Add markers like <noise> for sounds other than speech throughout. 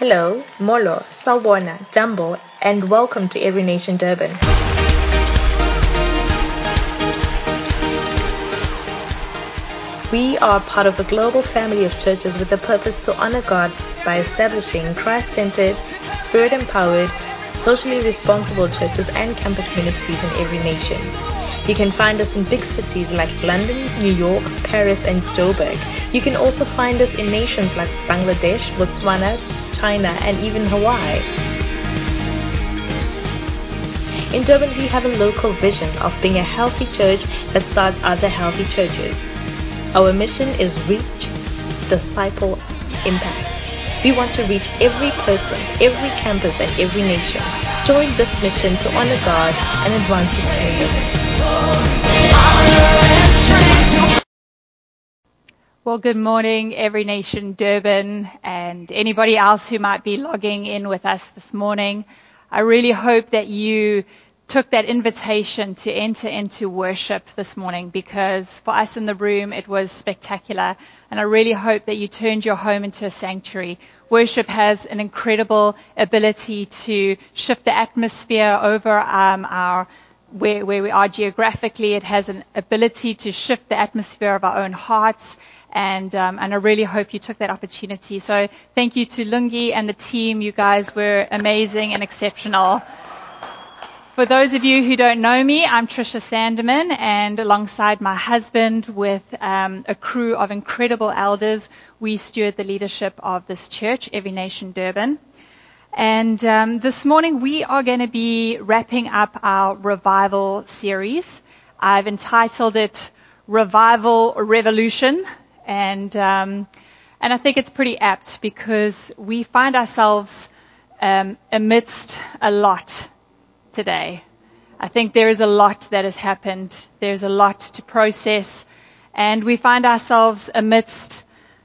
Hello, Molo, Sawubona, Jambo, and welcome to Every Nation Durban. We are part of a global family of churches with a purpose to honor God by establishing Christ-centered, spirit-empowered, socially responsible churches and campus ministries in every nation. You can find us in big cities like London, New York, Paris, and Joburg. You can also find us in nations like Bangladesh, Botswana, China, and even Hawaii. In Durban, we have a local vision of being a healthy church that starts other healthy churches. Our mission is reach, disciple, impact. We want to reach every person, every campus, and every nation. Join this mission to honor God and advance His kingdom. Well, good morning, Every Nation Durban, and anybody else who might be logging in with us this morning. I really hope that you took that invitation to enter into worship this morning because for us in the room it was spectacular and I really hope that you turned your home into a sanctuary. Worship has an incredible ability to shift the atmosphere over um, our where, where we are geographically. It has an ability to shift the atmosphere of our own hearts and um, and I really hope you took that opportunity. So thank you to Lungi and the team. You guys were amazing and exceptional. For those of you who don't know me, I'm Trisha Sandeman, and alongside my husband, with um, a crew of incredible elders, we steward the leadership of this church, Every Nation Durban. And um, this morning we are going to be wrapping up our revival series. I've entitled it Revival Revolution, and um, and I think it's pretty apt because we find ourselves um, amidst a lot today. I think there is a lot that has happened. There's a lot to process. And we find ourselves amidst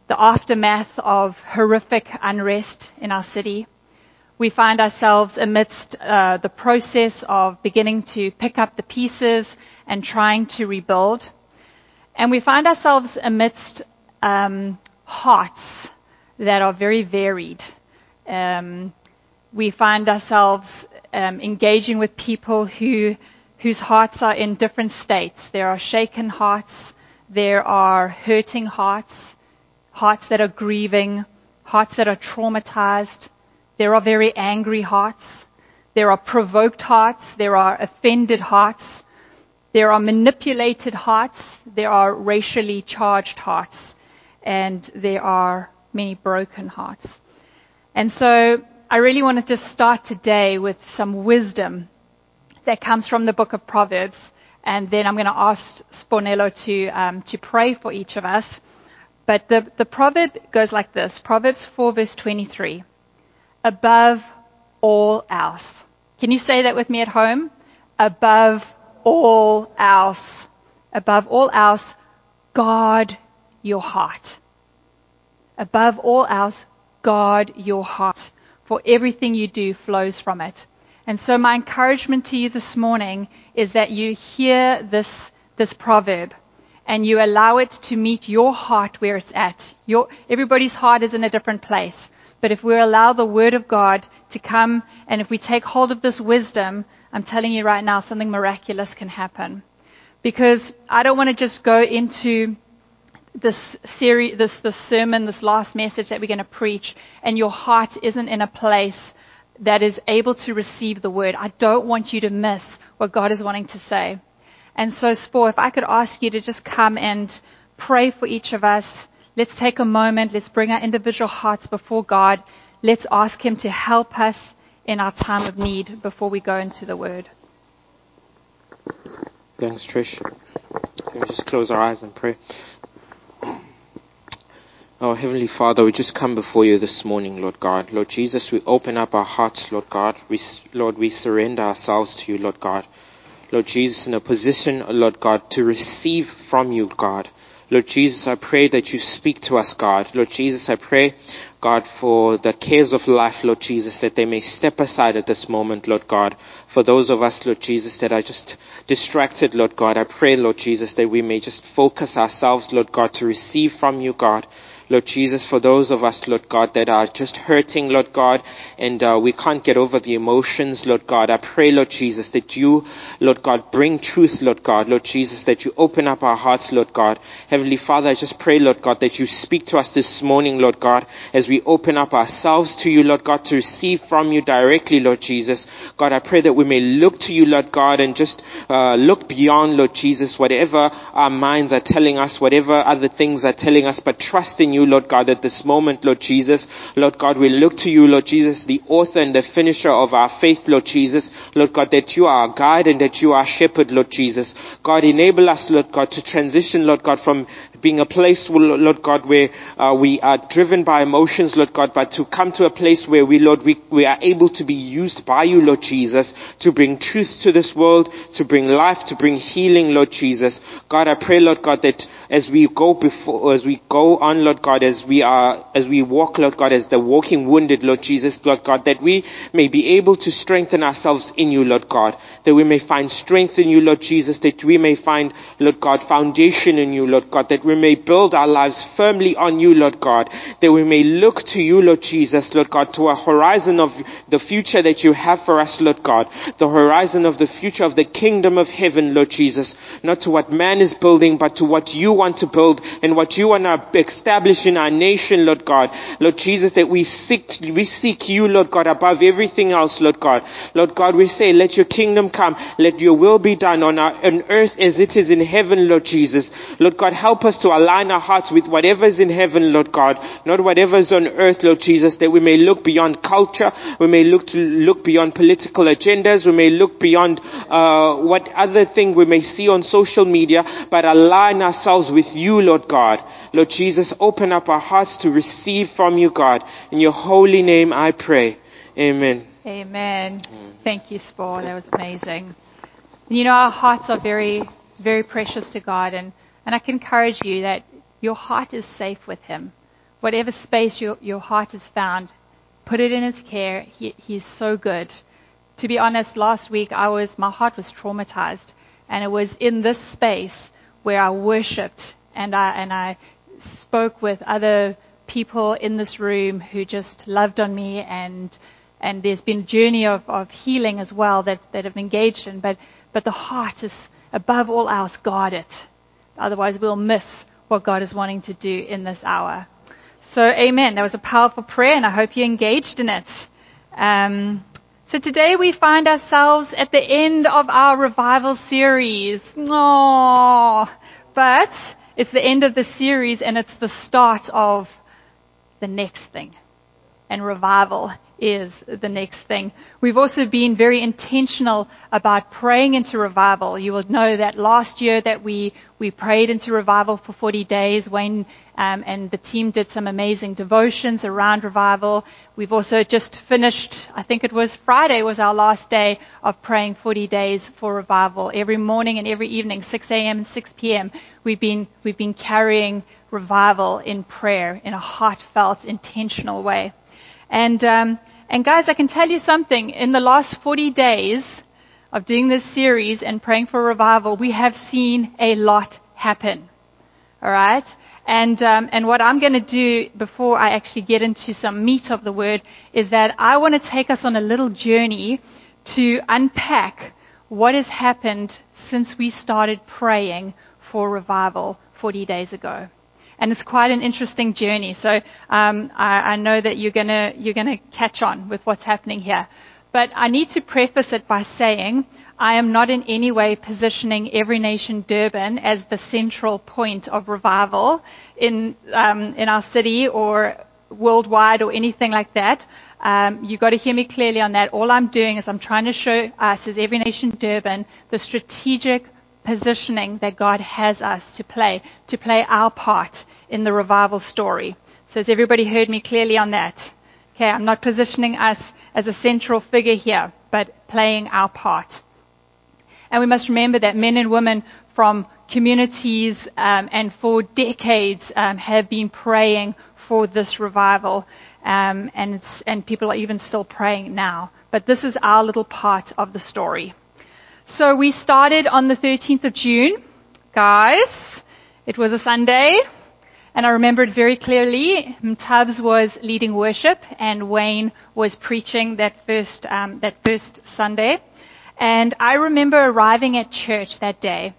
the aftermath of horrific unrest in our city. We find ourselves amidst uh, the process of beginning to pick up the pieces and trying to rebuild. And we find ourselves amidst um, hearts that are very varied. Um, we find ourselves um, engaging with people who whose hearts are in different states. There are shaken hearts, there are hurting hearts, hearts that are grieving, hearts that are traumatized. There are very angry hearts. There are provoked hearts. There are offended hearts. There are manipulated hearts. There are racially charged hearts. And there are many broken hearts. And so I really want to just start today with some wisdom that comes from the book of Proverbs. And then I'm going to ask Spornello to, um, to pray for each of us. But the, the proverb goes like this. Proverbs 4 verse 23. Above all else. Can you say that with me at home? Above all else. Above all else, guard your heart. Above all else, guard your heart for everything you do flows from it. And so my encouragement to you this morning is that you hear this, this proverb and you allow it to meet your heart where it's at. Your, everybody's heart is in a different place. But if we allow the word of God to come and if we take hold of this wisdom, I'm telling you right now, something miraculous can happen. Because I don't want to just go into this series, this, this sermon, this last message that we're going to preach, and your heart isn't in a place that is able to receive the word. I don't want you to miss what God is wanting to say. And so, Spore, if I could ask you to just come and pray for each of us. Let's take a moment. Let's bring our individual hearts before God. Let's ask Him to help us in our time of need before we go into the word. Thanks, Trish. Can we just close our eyes and pray? Oh, Heavenly Father, we just come before you this morning, Lord God. Lord Jesus, we open up our hearts, Lord God. We, Lord, we surrender ourselves to you, Lord God. Lord Jesus, in a position, Lord God, to receive from you, God. Lord Jesus, I pray that you speak to us, God. Lord Jesus, I pray, God, for the cares of life, Lord Jesus, that they may step aside at this moment, Lord God. For those of us, Lord Jesus, that are just distracted, Lord God, I pray, Lord Jesus, that we may just focus ourselves, Lord God, to receive from you, God. Lord Jesus, for those of us, Lord God, that are just hurting, Lord God, and uh, we can't get over the emotions, Lord God. I pray, Lord Jesus, that you, Lord God, bring truth, Lord God. Lord Jesus, that you open up our hearts, Lord God. Heavenly Father, I just pray, Lord God, that you speak to us this morning, Lord God, as we open up ourselves to you, Lord God, to receive from you directly, Lord Jesus. God, I pray that we may look to you, Lord God, and just uh, look beyond, Lord Jesus, whatever our minds are telling us, whatever other things are telling us, but trust in you, Lord God, at this moment, Lord Jesus. Lord God, we look to you, Lord Jesus, the author and the finisher of our faith, Lord Jesus. Lord God, that you are our guide and that you are our shepherd, Lord Jesus. God, enable us, Lord God, to transition, Lord God, from being a place, Lord God, where uh, we are driven by emotions, Lord God, but to come to a place where we, Lord, we, we are able to be used by you, Lord Jesus, to bring truth to this world, to bring life, to bring healing, Lord Jesus. God, I pray, Lord God, that as we go before, as we go on, Lord God, as we are, as we walk, Lord God, as the walking wounded, Lord Jesus, Lord God, that we may be able to strengthen ourselves in you, Lord God, that we may find strength in you, Lord Jesus, that we may find, Lord God, foundation in you, Lord God, that we may build our lives firmly on you, Lord God, that we may look to you, Lord Jesus, Lord God, to a horizon of the future that you have for us, Lord God, the horizon of the future of the kingdom of heaven, Lord Jesus, not to what man is building, but to what you want to build and what you want to establish in our nation, Lord God. Lord Jesus, that we seek, we seek you, Lord God, above everything else, Lord God. Lord God, we say, let your kingdom come, let your will be done on our, on earth as it is in heaven, Lord Jesus. Lord God, help us to align our hearts with whatever is in heaven, Lord God, not whatever is on earth, Lord Jesus, that we may look beyond culture, we may look to look beyond political agendas, we may look beyond uh, what other thing we may see on social media, but align ourselves with you, Lord God. Lord Jesus, open up our hearts to receive from you, God. In your holy name I pray. Amen. Amen. Thank you, Spore. That was amazing. You know, our hearts are very, very precious to God, and, and I can encourage you that your heart is safe with Him. Whatever space your, your heart is found, put it in His care. He, he's so good. To be honest, last week I was, my heart was traumatized, and it was in this space where I worshipped and I, and I spoke with other people in this room who just loved on me and and there's been a journey of, of healing as well that that have engaged in, but but the heart is above all else guard it. Otherwise we'll miss what God is wanting to do in this hour. So amen. That was a powerful prayer and I hope you engaged in it. Um, so today we find ourselves at the end of our revival series. Aww. But it's the end of the series and it's the start of the next thing. And revival is the next thing. We've also been very intentional about praying into revival. You will know that last year that we, we prayed into revival for 40 days. Wayne um, and the team did some amazing devotions around revival. We've also just finished, I think it was Friday was our last day of praying 40 days for revival. Every morning and every evening, 6 a.m. and 6 p.m., we've been, we've been carrying revival in prayer in a heartfelt, intentional way. And, um, and guys, I can tell you something. In the last 40 days of doing this series and praying for revival, we have seen a lot happen. All right. And um, and what I'm going to do before I actually get into some meat of the word is that I want to take us on a little journey to unpack what has happened since we started praying for revival 40 days ago and it's quite an interesting journey. So um, I, I, know that you're gonna you're gonna catch on with what's happening here. But I need to preface it by saying I am not in any way positioning Every Nation Durban as the central point of revival in um, in our city or worldwide or anything like that. Um, you've got to hear me clearly on that. All I'm doing is I'm trying to show us as Every Nation Durban the strategic positioning that God has us to play, to play our part in the revival story. So has everybody heard me clearly on that? Okay, I'm not positioning us as a central figure here, but playing our part. And we must remember that men and women from communities um, and for decades um, have been praying for this revival, um, and, and people are even still praying now. But this is our little part of the story. So we started on the 13th of June, guys. It was a Sunday, And I remember it very clearly. Tubbs was leading worship and Wayne was preaching that first, um, that first Sunday. And I remember arriving at church that day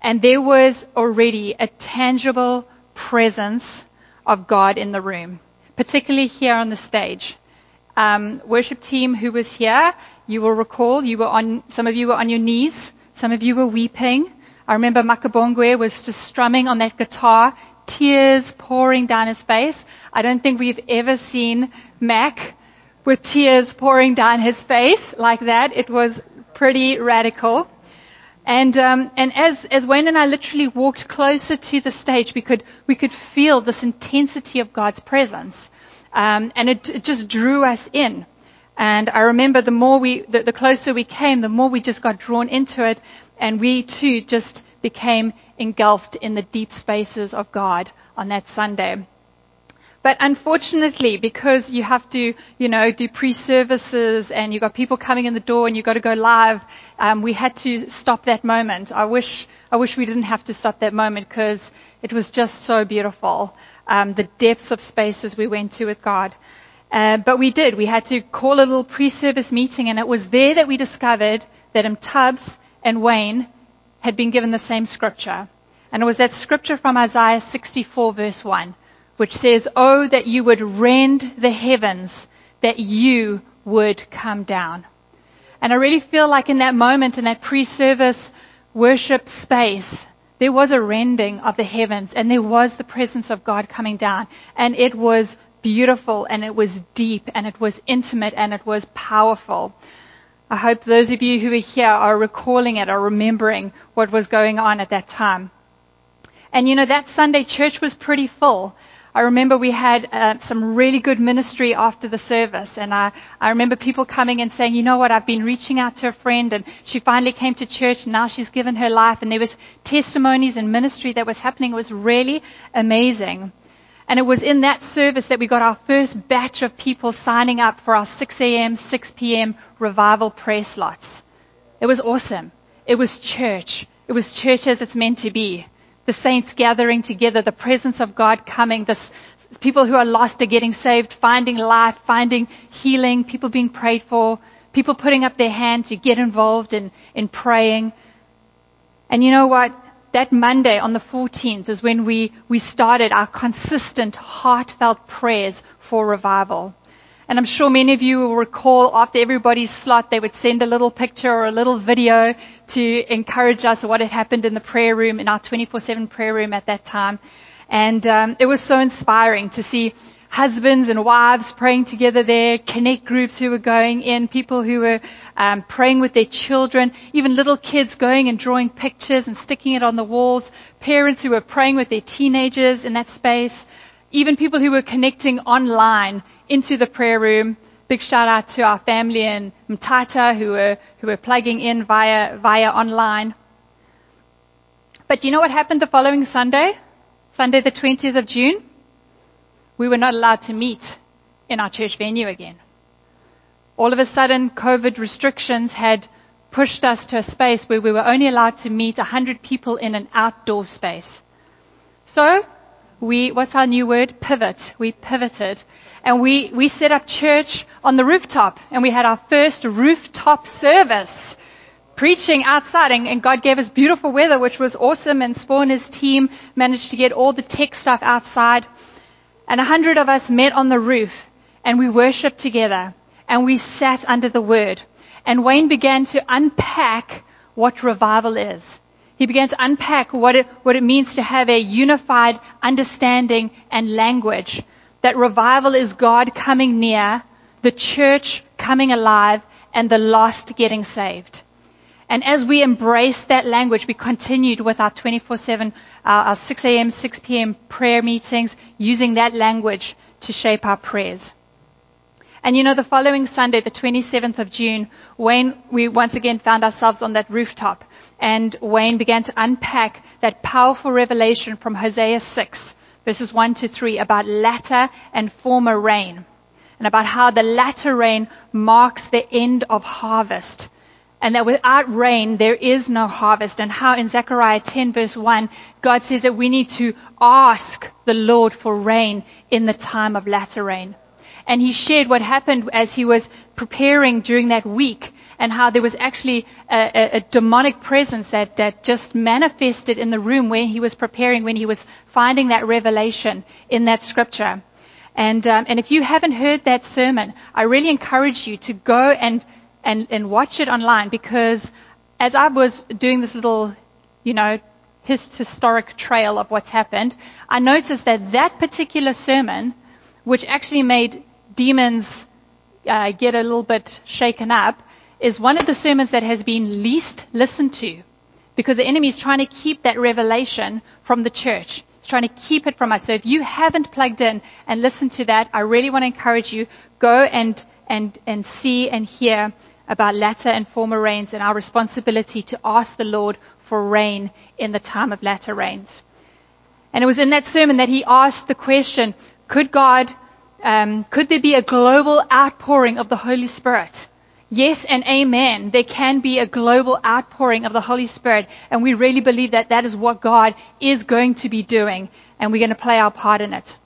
and there was already a tangible presence of God in the room, particularly here on the stage. Um, worship team who was here, you will recall, you were on, some of you were on your knees, some of you were weeping. I remember Makabongwe was just strumming on that guitar, tears pouring down his face. I don't think we've ever seen Mac with tears pouring down his face like that. It was pretty radical. And um, and as as Wayne and I literally walked closer to the stage, we could we could feel this intensity of God's presence, um, and it, it, just drew us in. And I remember the more we the, the closer we came, the more we just got drawn into it, and we too just became engulfed in the deep spaces of God on that Sunday. But unfortunately, because you have to, you know, do pre-services and you've got people coming in the door and you've got to go live, um, we had to stop that moment. I wish, I wish we didn't have to stop that moment because it was just so beautiful. Um, the depths of spaces we went to with God. Uh, but we did. We had to call a little pre-service meeting and it was there that we discovered that M. Tubbs and Wayne had been given the same scripture. And it was that scripture from Isaiah 64 verse 1 which says, Oh, that you would rend the heavens, that you would come down. And I really feel like in that moment, in that pre-service worship space, there was a rending of the heavens and there was the presence of God coming down. And it was beautiful and it was deep and it was intimate and it was powerful. I hope those of you who are here are recalling it or remembering what was going on at that time. And you know, that Sunday church was pretty full. I remember we had uh, some really good ministry after the service, and I, I remember people coming and saying, you know what, I've been reaching out to a friend, and she finally came to church, and now she's given her life, and there was testimonies and ministry that was happening. It was really amazing. And it was in that service that we got our first batch of people signing up for our 6 a.m., 6 p.m. revival prayer slots. It was awesome. It was church. It was church as it's meant to be the saints gathering together, the presence of God coming, this, people who are lost are getting saved, finding life, finding healing, people being prayed for, people putting up their hand to get involved in, in praying. And you know what? That Monday on the 14th is when we, we started our consistent, heartfelt prayers for revival. And I'm sure many of you will recall after everybody's slot, they would send a little picture or a little video to encourage us what had happened in the prayer room, in our 24-7 prayer room at that time. And um, it was so inspiring to see husbands and wives praying together there, connect groups who were going in, people who were um, praying with their children, even little kids going and drawing pictures and sticking it on the walls, parents who were praying with their teenagers in that space, even people who were connecting online into the prayer room. Big shout out to our family in Mtata who were, who were plugging in via, via online. But do you know what happened the following Sunday? Sunday the 20th of June? We were not allowed to meet in our church venue again. All of a sudden, COVID restrictions had pushed us to a space where we were only allowed to meet 100 people in an outdoor space. So, we, what's our new word? Pivot. We pivoted. And we, we set up church on the rooftop and we had our first rooftop service preaching outside and, and God gave us beautiful weather, which was awesome. And Spawn his team managed to get all the tech stuff outside. And a hundred of us met on the roof and we worshiped together and we sat under the word. And Wayne began to unpack what revival is. He began to unpack what it, what it means to have a unified understanding and language. That revival is God coming near, the church coming alive, and the lost getting saved. And as we embraced that language, we continued with our 24-7, uh, Uh, our 6 a.m., 6 p.m. prayer meetings, using that language to shape our prayers. And you know, the following Sunday, the 27th of June, Wayne, we once again found ourselves on that rooftop and Wayne began to unpack that powerful revelation from Hosea 6 verses 1 to 3 about latter and former rain and about how the latter rain marks the end of harvest and that without rain there is no harvest and how in Zechariah 10 verse 1 God says that we need to ask the Lord for rain in the time of latter rain. And he shared what happened as he was preparing during that week and how there was actually a, a, a demonic presence that, that just manifested in the room where he was preparing when he was finding that revelation in that scripture. And, um, and if you haven't heard that sermon, I really encourage you to go and and, and watch it online because as I was doing this little, you know, his historic trail of what's happened, I noticed that that particular sermon, which actually made demons uh, get a little bit shaken up, is one of the sermons that has been least listened to because the enemy is trying to keep that revelation from the church. He's trying to keep it from us. So if you haven't plugged in and listened to that, I really want to encourage you, go and, and, and see and hear about latter and former rains and our responsibility to ask the Lord for rain in the time of latter rains. And it was in that sermon that he asked the question, could God, um, could there be a global outpouring of the Holy Spirit? Yes and amen. There can be a global outpouring of the Holy Spirit, and we really believe that that is what God is going to be doing, and we're going to play our part in it.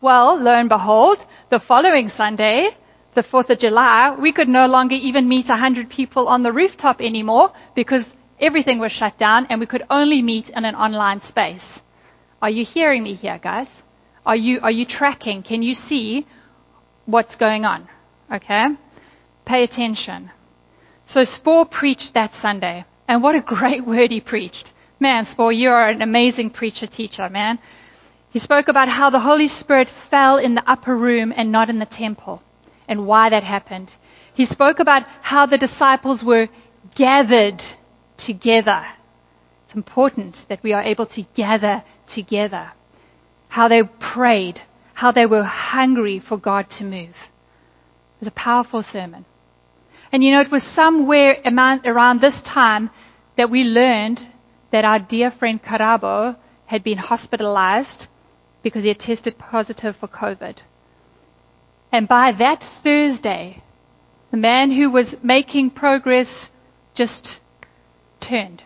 Well, lo and behold, the following Sunday, the 4th of July, we could no longer even meet 100 people on the rooftop anymore because everything was shut down and we could only meet in an online space. Are you hearing me here, guys? Are you, are you tracking? Can you see what's going on? Okay? Pay attention. So Spore preached that Sunday and what a great word he preached. Man, Spore, you are an amazing preacher teacher, man. He spoke about how the Holy Spirit fell in the upper room and not in the temple and why that happened. He spoke about how the disciples were gathered together. It's important that we are able to gather together. How they prayed, how they were hungry for God to move. It was a powerful sermon. And you know, it was somewhere around this time that we learned that our dear friend Karabo had been hospitalized because he had tested positive for COVID. And by that Thursday, the man who was making progress just turned.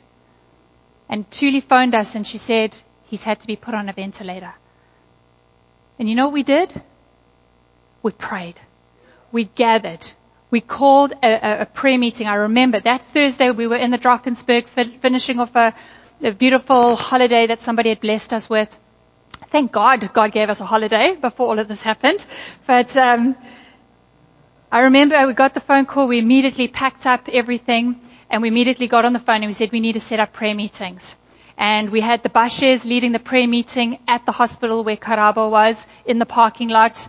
And Julie phoned us and she said he's had to be put on a ventilator. And you know what we did? We prayed. We gathered. We called a, a, a prayer meeting. I remember that Thursday we were in the Drakensberg finishing off a, a beautiful holiday that somebody had blessed us with. Thank God God gave us a holiday before all of this happened. But um, I remember we got the phone call. We immediately packed up everything and we immediately got on the phone and we said we need to set up prayer meetings. And we had the Bashes leading the prayer meeting at the hospital where Karabo was in the parking lot.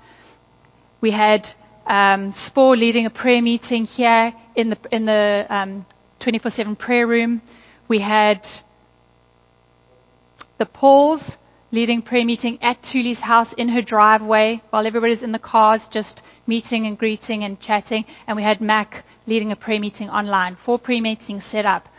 We had um, Spore leading a prayer meeting here in the in the um, 24/7 prayer room. We had the Pauls leading prayer meeting at Tuli's house in her driveway while everybody's in the cars just meeting and greeting and chatting. And we had Mac leading a prayer meeting online. Four prayer meetings set up.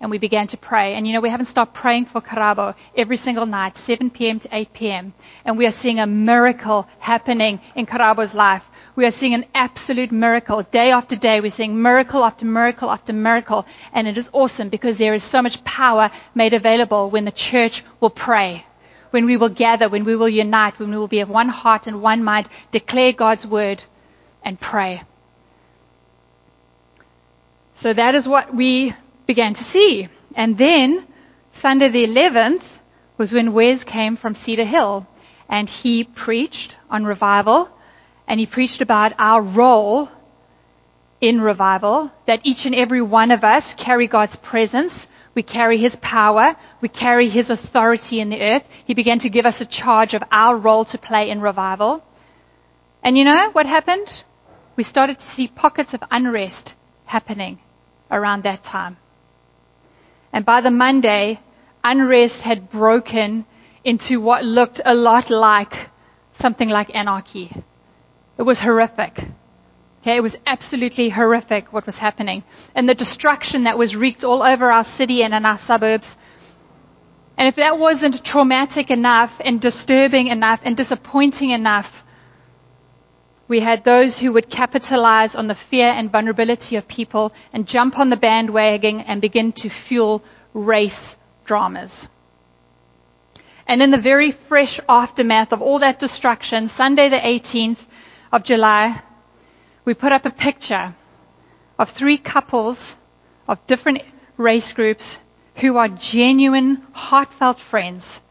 And we began to pray. And you know, we haven't stopped praying for Karabo every single night, 7 p.m. to 8 p.m. And we are seeing a miracle happening in Karabo's life. We are seeing an absolute miracle. Day after day, we're seeing miracle after miracle after miracle. And it is awesome because there is so much power made available when the church will pray when we will gather, when we will unite, when we will be of one heart and one mind, declare God's word and pray. So that is what we began to see. And then Sunday the 11th was when Wes came from Cedar Hill and he preached on revival and he preached about our role in revival, that each and every one of us carry God's presence we carry His power. We carry His authority in the earth. He began to give us a charge of our role to play in revival. And you know what happened? We started to see pockets of unrest happening around that time. And by the Monday, unrest had broken into what looked a lot like something like anarchy. It was horrific. Okay, it was absolutely horrific what was happening. And the destruction that was wreaked all over our city and in our suburbs. And if that wasn't traumatic enough and disturbing enough and disappointing enough, We had those who would capitalize on the fear and vulnerability of people and jump on the bandwagon and begin to fuel race dramas. And in the very fresh aftermath of all that destruction, Sunday the 18th of July, we put up a picture of three couples of different race groups who are genuine, heartfelt friends,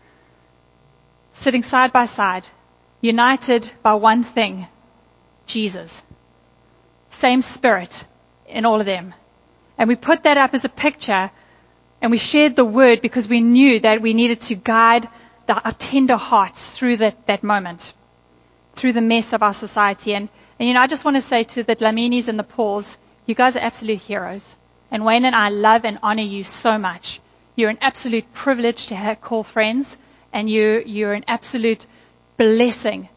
sitting side by side, united by one thing, Jesus. Same spirit in all of them. And we put that up as a picture and we shared the word because we knew that we needed to guide the, our tender hearts through that, that moment, through the mess of our society. And, and you know, I just want to say to the Dlaminis and the Pauls, you guys are absolute heroes. And Wayne and I love and honor you so much. You're an absolute privilege to have, call friends, and you, you're an absolute blessing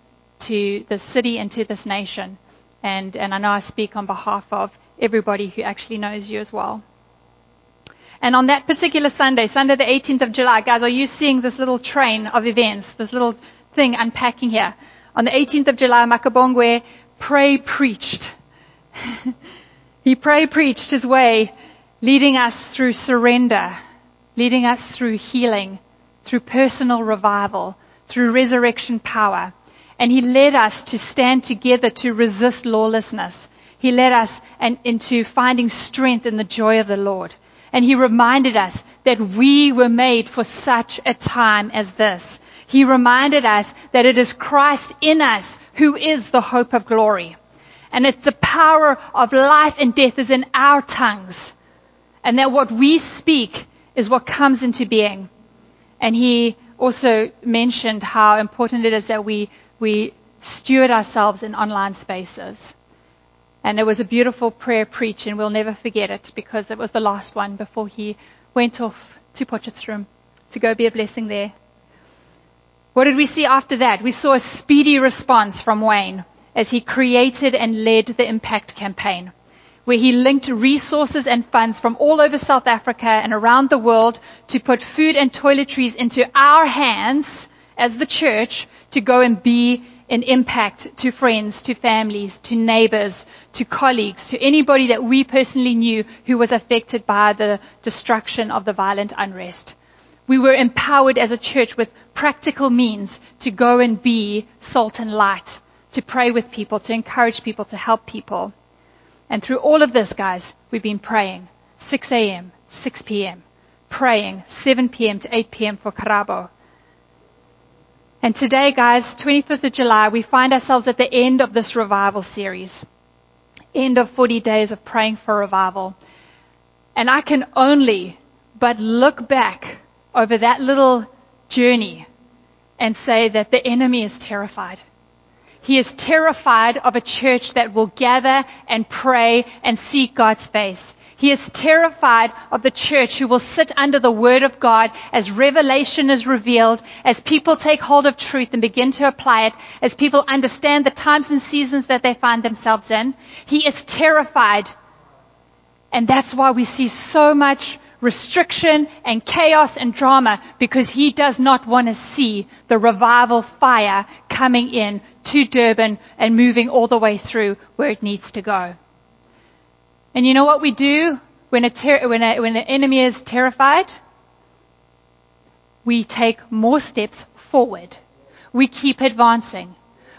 to the city and to this nation. And, and I know I speak on behalf of everybody who actually knows you as well. And on that particular Sunday, Sunday the 18th of July, guys, are you seeing this little train of events, this little thing unpacking here? On the 18th of July, Makabongwe pray preached. <laughs> he pray preached his way, leading us through surrender, leading us through healing, through personal revival, through resurrection power. And he led us to stand together to resist lawlessness. He led us and, into finding strength in the joy of the Lord. And he reminded us that we were made for such a time as this. He reminded us that it is Christ in us who is the hope of glory. And it's the power of life and death is in our tongues. And that what we speak is what comes into being. And he also mentioned how important it is that we, we steward ourselves in online spaces. And it was a beautiful prayer preach, and we'll never forget it because it was the last one before he went off to Potchefstroom to go be a blessing there. What did we see after that? We saw a speedy response from Wayne as he created and led the impact campaign, where he linked resources and funds from all over South Africa and around the world to put food and toiletries into our hands as the church to go and be an impact to friends, to families, to neighbors, to colleagues, to anybody that we personally knew who was affected by the destruction of the violent unrest. We were empowered as a church with practical means to go and be salt and light, to pray with people, to encourage people, to help people. And through all of this, guys, we've been praying 6 a.m., 6 p.m., praying 7 p.m. to 8 p.m. for Karabo. And today, guys, 25th of July, we find ourselves at the end of this revival series. End of 40 days of praying for revival. And I can only but look back over that little journey and say that the enemy is terrified. He is terrified of a church that will gather and pray and seek God's face. He is terrified of the church who will sit under the word of God as revelation is revealed, as people take hold of truth and begin to apply it, as people understand the times and seasons that they find themselves in. He is terrified. And that's why we see so much restriction and chaos and drama because he does not want to see the revival fire coming in to Durban and moving all the way through where it needs to go. And you know what we do when, ter- when, a, when the enemy is terrified? We take more steps forward. We keep advancing.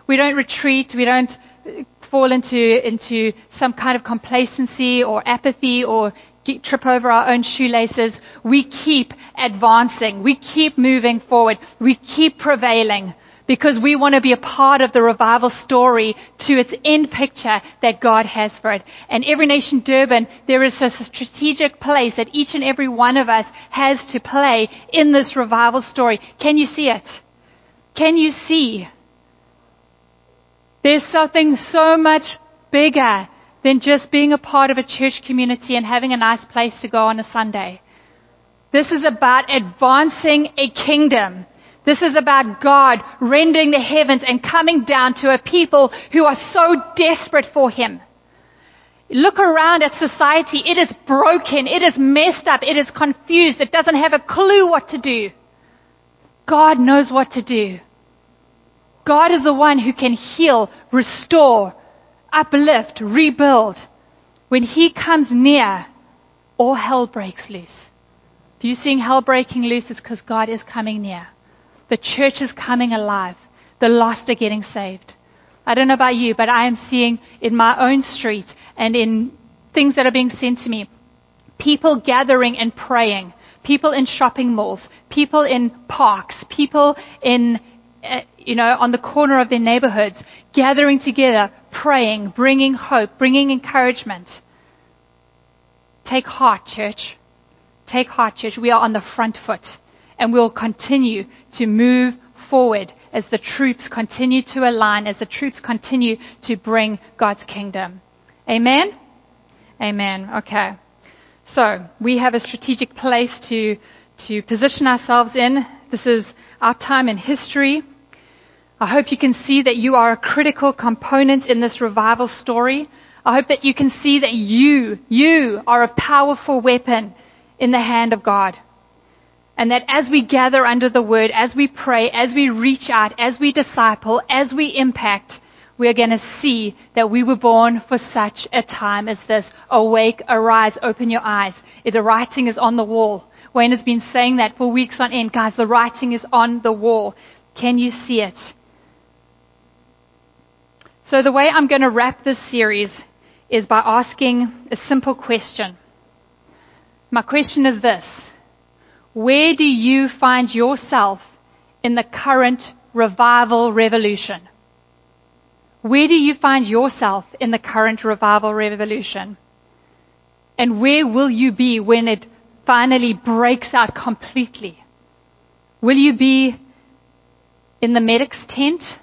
We don't retreat. We don't uh, fall into, into some kind of complacency or apathy or get, trip over our own shoelaces. We keep advancing. We keep moving forward. We keep prevailing because we want to be a part of the revival story to its end picture that God has for it. And every nation Durban, there is a strategic place that each and every one of us has to play in this revival story. Can you see it? Can you see? There's something so much bigger than just being a part of a church community and having a nice place to go on a Sunday. This is about advancing a kingdom. This is about God rending the heavens and coming down to a people who are so desperate for Him. Look around at society. It is broken. It is messed up. It is confused. It doesn't have a clue what to do. God knows what to do. God is the one who can heal, restore, uplift, rebuild. When He comes near, all hell breaks loose. If you're seeing hell breaking loose, it's because God is coming near. The church is coming alive. The lost are getting saved. I don't know about you, but I am seeing in my own street and in things that are being sent to me, people gathering and praying, people in shopping malls, people in parks, people in, uh, you know, on the corner of their neighborhoods, gathering together, praying, bringing hope, bringing encouragement. Take heart, church. Take heart, church. We are on the front foot and we'll continue to move forward as the troops continue to align, as the troops continue to bring God's kingdom. Amen? Amen. Okay. So we have a strategic place to, to position ourselves in. This is our time in history. I hope you can see that you are a critical component in this revival story. I hope that you can see that you, you are a powerful weapon in the hand of God. And that as we gather under the word, as we pray, as we reach out, as we disciple, as we impact, we are going to see that we were born for such a time as this. Awake, arise, open your eyes. The writing is on the wall. Wayne has been saying that for weeks on end. Guys, the writing is on the wall. Can you see it? So the way I'm going to wrap this series is by asking a simple question. My question is this. Where do you find yourself in the current revival revolution? Where do you find yourself in the current revival revolution? And where will you be when it finally breaks out completely? Will you be in the medic's tent?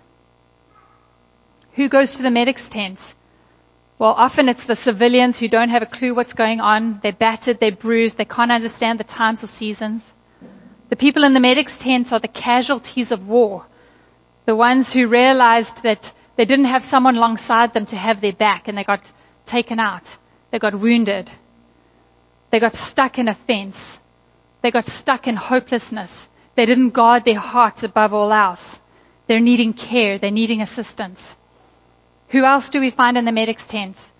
Who goes to the medic's tent? Well, often it's the civilians who don't have a clue what's going on. They're battered, they're bruised, they can't understand the times or seasons. The people in the medics' tents are the casualties of war. The ones who realized that they didn't have someone alongside them to have their back and they got taken out. They got wounded. They got stuck in a fence. They got stuck in hopelessness. They didn't guard their hearts above all else. They're needing care. They're needing assistance. Who else do we find in the medics tent?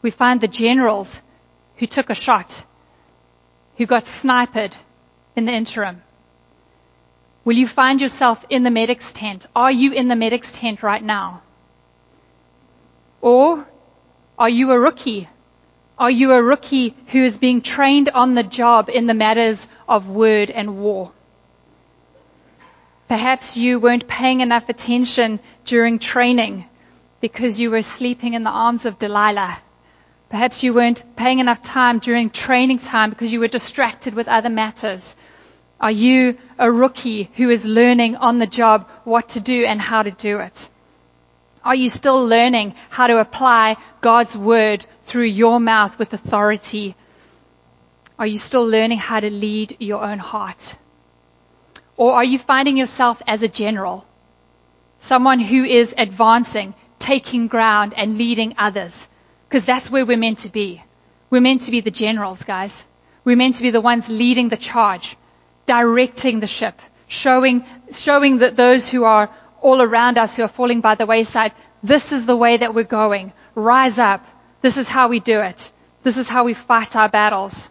We find the generals who took a shot, who got sniped in the interim. Will you find yourself in the medics tent? Are you in the medics tent right now? Or are you a rookie? Are you a rookie who is being trained on the job in the matters of word and war? Perhaps you weren't paying enough attention during training because you were sleeping in the arms of Delilah. Perhaps you weren't paying enough time during training time because you were distracted with other matters. Are you a rookie who is learning on the job what to do and how to do it? Are you still learning how to apply God's word through your mouth with authority? Are you still learning how to lead your own heart? Or are you finding yourself as a general? Someone who is advancing, taking ground and leading others. Because that's where we're meant to be. We're meant to be the generals, guys. We're meant to be the ones leading the charge, directing the ship, showing, showing that those who are all around us who are falling by the wayside, this is the way that we're going. Rise up. This is how we do it. This is how we fight our battles.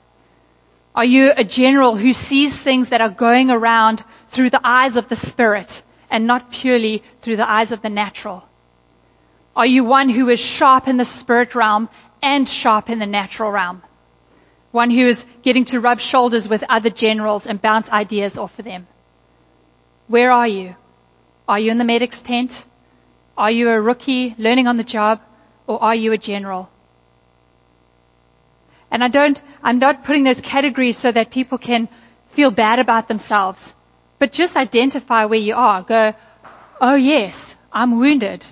Are you a general who sees things that are going around through the eyes of the spirit and not purely through the eyes of the natural? Are you one who is sharp in the spirit realm and sharp in the natural realm? One who is getting to rub shoulders with other generals and bounce ideas off of them. Where are you? Are you in the medic's tent? Are you a rookie learning on the job? Or are you a general? And I don't, I'm not putting those categories so that people can feel bad about themselves. But just identify where you are. Go, oh yes, I'm wounded.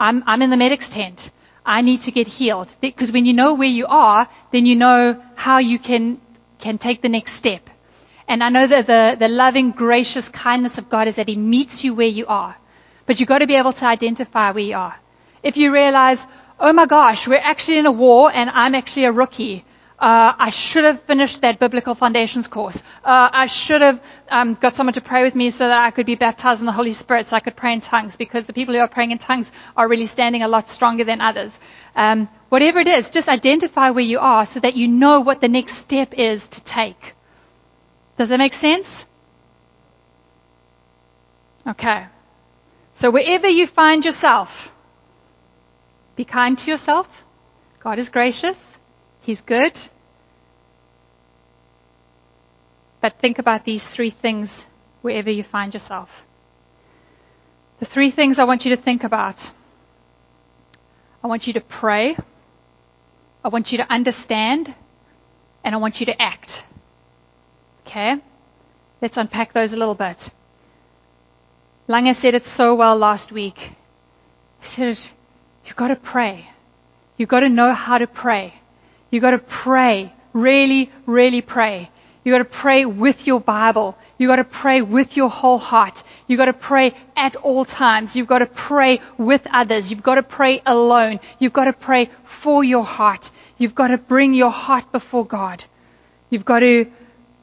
I'm, I'm in the medic's tent. I need to get healed. Because when you know where you are, then you know how you can, can take the next step. And I know that the, the loving, gracious kindness of God is that He meets you where you are. But you've got to be able to identify where you are. If you realize, oh my gosh, we're actually in a war and I'm actually a rookie. Uh, I should have finished that biblical foundations course. Uh, I should have um, got someone to pray with me so that I could be baptized in the Holy Spirit, so I could pray in tongues. Because the people who are praying in tongues are really standing a lot stronger than others. Um, whatever it is, just identify where you are so that you know what the next step is to take. Does that make sense? Okay. So wherever you find yourself, be kind to yourself. God is gracious. He's good. But think about these three things wherever you find yourself. The three things I want you to think about. I want you to pray. I want you to understand. And I want you to act. Okay? Let's unpack those a little bit. Langa said it so well last week. He said, you've got to pray. You've got to know how to pray. You've got to pray. Really, really pray. You've got to pray with your Bible. You've got to pray with your whole heart. You've got to pray at all times. You've got to pray with others. You've got to pray alone. You've got to pray for your heart. You've got to bring your heart before God. You've got to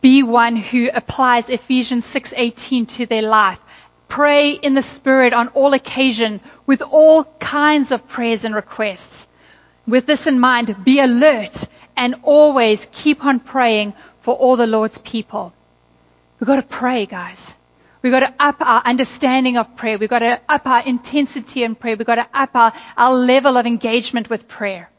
be one who applies Ephesians 6:18 to their life. Pray in the Spirit on all occasion with all kinds of prayers and requests. With this in mind, be alert and always keep on praying for all the Lord's people. We've got to pray, guys. We've got to up our understanding of prayer. We've got to up our intensity in prayer. We've got to up our, our level of engagement with prayer.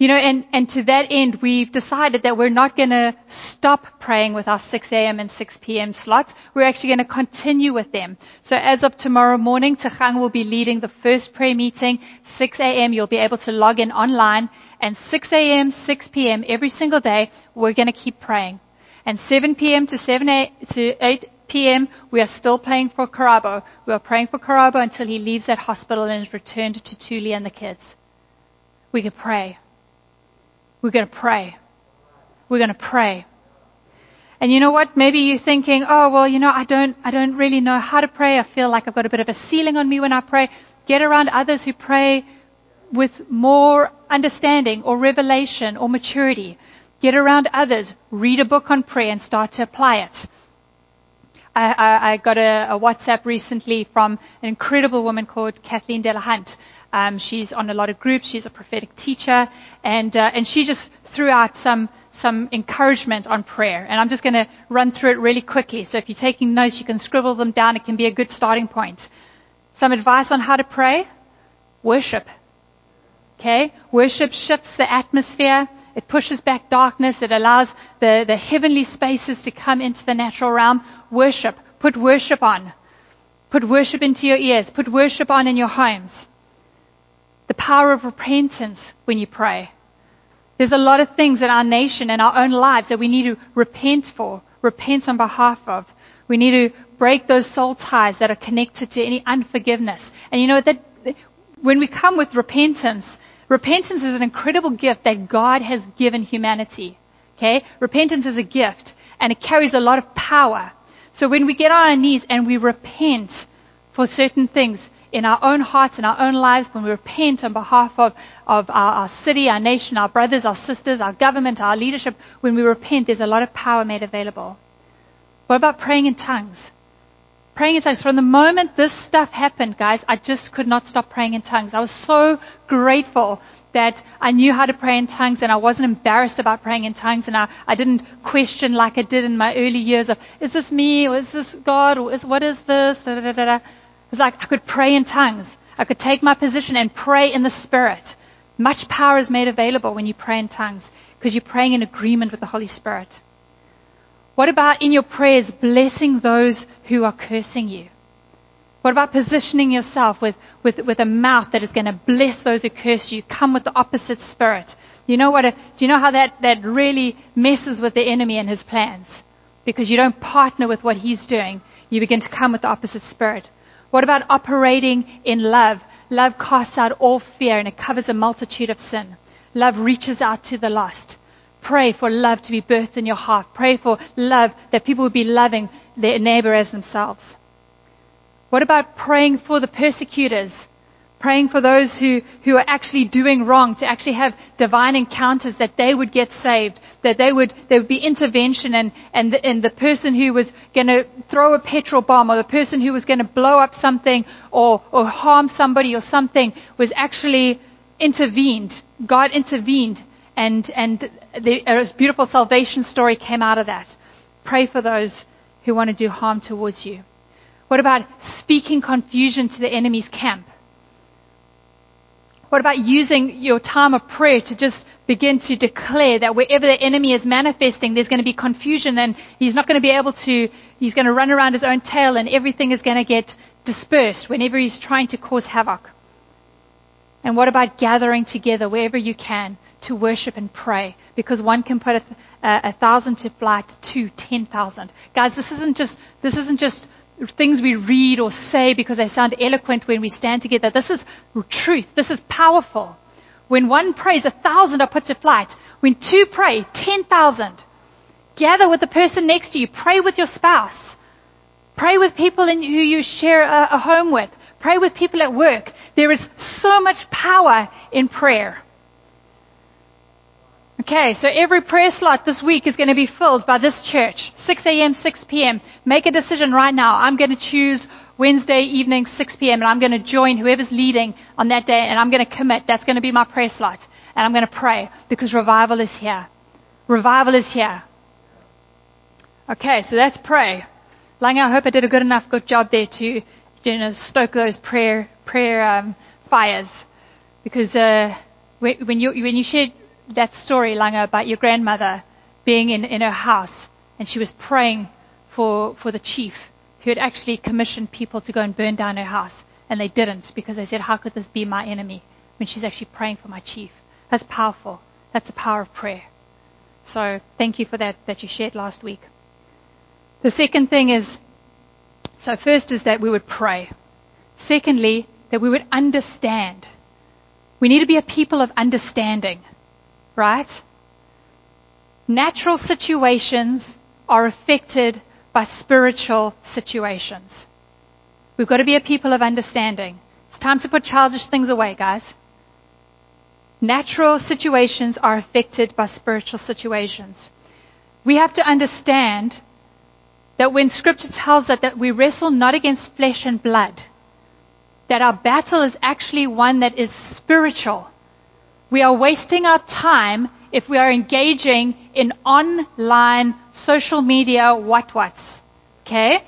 You know, and, and to that end, we've decided that we're not going to stop praying with our 6 a.m. and 6 p.m. slots. We're actually going to continue with them. So as of tomorrow morning, Tachang will be leading the first prayer meeting. 6 a.m. You'll be able to log in online. And 6 a.m., 6 p.m. every single day, we're going to keep praying. And 7 p.m. to 7 a, to 8 p.m. we are still praying for Karabo. We are praying for Karabo until he leaves that hospital and is returned to Tuli and the kids. We can pray. We're going to pray. We're going to pray. And you know what? Maybe you're thinking, oh, well, you know, I don't, I don't really know how to pray. I feel like I've got a bit of a ceiling on me when I pray. Get around others who pray with more understanding or revelation or maturity. Get around others. Read a book on prayer and start to apply it. I, I, got a, a, WhatsApp recently from an incredible woman called Kathleen Delahunt. Um, she's on a lot of groups. She's a prophetic teacher, and uh, and she just threw out some some encouragement on prayer. And I'm just going to run through it really quickly. So if you're taking notes, you can scribble them down. It can be a good starting point. Some advice on how to pray: worship. Okay, worship shifts the atmosphere. It pushes back darkness. It allows the, the heavenly spaces to come into the natural realm. Worship. Put worship on. Put worship into your ears. Put worship on in your homes the power of repentance when you pray. There's a lot of things in our nation and our own lives that we need to repent for, repent on behalf of. We need to break those soul ties that are connected to any unforgiveness. And you know that when we come with repentance, repentance is an incredible gift that God has given humanity. Okay? Repentance is a gift and it carries a lot of power. So when we get on our knees and we repent for certain things, in our own hearts, in our own lives, when we repent on behalf of, of our, our city, our nation, our brothers, our sisters, our government, our leadership, when we repent, there's a lot of power made available. What about praying in tongues? Praying in tongues. From the moment this stuff happened, guys, I just could not stop praying in tongues. I was so grateful that I knew how to pray in tongues and I wasn't embarrassed about praying in tongues and I, I didn't question like I did in my early years of, is this me or is this God or is, what is this? Da, da, da, was like I could pray in tongues. I could take my position and pray in the Spirit. Much power is made available when you pray in tongues because you're praying in agreement with the Holy Spirit. What about in your prayers blessing those who are cursing you? What about positioning yourself with, with, with a mouth that is going to bless those who curse you? Come with the opposite spirit. You know what? Do you know how that, that really messes with the enemy and his plans? Because you don't partner with what he's doing. You begin to come with the opposite spirit. What about operating in love? Love casts out all fear and it covers a multitude of sin. Love reaches out to the lost. Pray for love to be birthed in your heart. Pray for love that people will be loving their neighbor as themselves. What about praying for the persecutors? Praying for those who, who are actually doing wrong to actually have divine encounters that they would get saved, that they would, there would be intervention and, and the, and the person who was going to throw a petrol bomb or the person who was going to blow up something or, or harm somebody or something was actually intervened. God intervened and, and the, a beautiful salvation story came out of that. Pray for those who want to do harm towards you. What about speaking confusion to the enemy's camp? What about using your time of prayer to just begin to declare that wherever the enemy is manifesting, there's going to be confusion and he's not going to be able to, he's going to run around his own tail and everything is going to get dispersed whenever he's trying to cause havoc. And what about gathering together wherever you can to worship and pray? Because one can put a, a, a thousand to flight, two, ten thousand. Guys, this isn't just, this isn't just things we read or say because they sound eloquent when we stand together. This is truth. This is powerful. When one prays, a thousand are put to flight. When two pray, ten thousand. Gather with the person next to you. Pray with your spouse. Pray with people in, who you share a, a home with. Pray with people at work. There is so much power in prayer. Okay, so every prayer slot this week is going to be filled by this church. 6 a.m., 6 p.m. Make a decision right now. I'm going to choose Wednesday evening, 6 p.m. and I'm going to join whoever's leading on that day and I'm going to commit. That's going to be my prayer slot. And I'm going to pray because revival is here. Revival is here. Okay, so that's pray. Lang, I hope I did a good enough good job there to, you know, stoke those prayer, prayer, um, fires. Because, uh, when you, when you shared that story, Langa, about your grandmother being in, in her house and she was praying for, for the chief who had actually commissioned people to go and burn down her house. And they didn't because they said, how could this be my enemy when she's actually praying for my chief? That's powerful. That's the power of prayer. So thank you for that, that you shared last week. The second thing is, so first is that we would pray. Secondly, that we would understand. We need to be a people of understanding right? Natural situations are affected by spiritual situations. We've got to be a people of understanding. It's time to put childish things away, guys. Natural situations are affected by spiritual situations. We have to understand that when scripture tells us that we wrestle not against flesh and blood, that our battle is actually one that is spiritual. We are wasting our time if we are engaging in online social media what whats. Okay?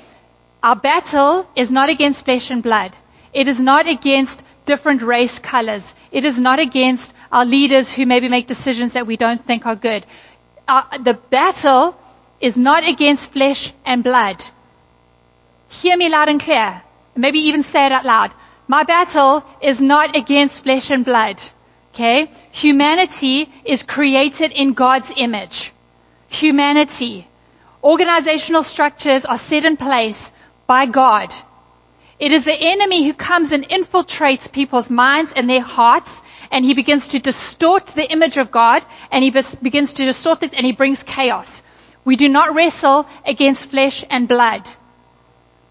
Our battle is not against flesh and blood. It is not against different race colors. It is not against our leaders who maybe make decisions that we don't think are good. Uh, the battle is not against flesh and blood. Hear me loud and clear. Maybe even say it out loud. My battle is not against flesh and blood. Okay? Humanity is created in God's image. Humanity. Organizational structures are set in place by God. It is the enemy who comes and infiltrates people's minds and their hearts and he begins to distort the image of God and he begins to distort things and he brings chaos. We do not wrestle against flesh and blood.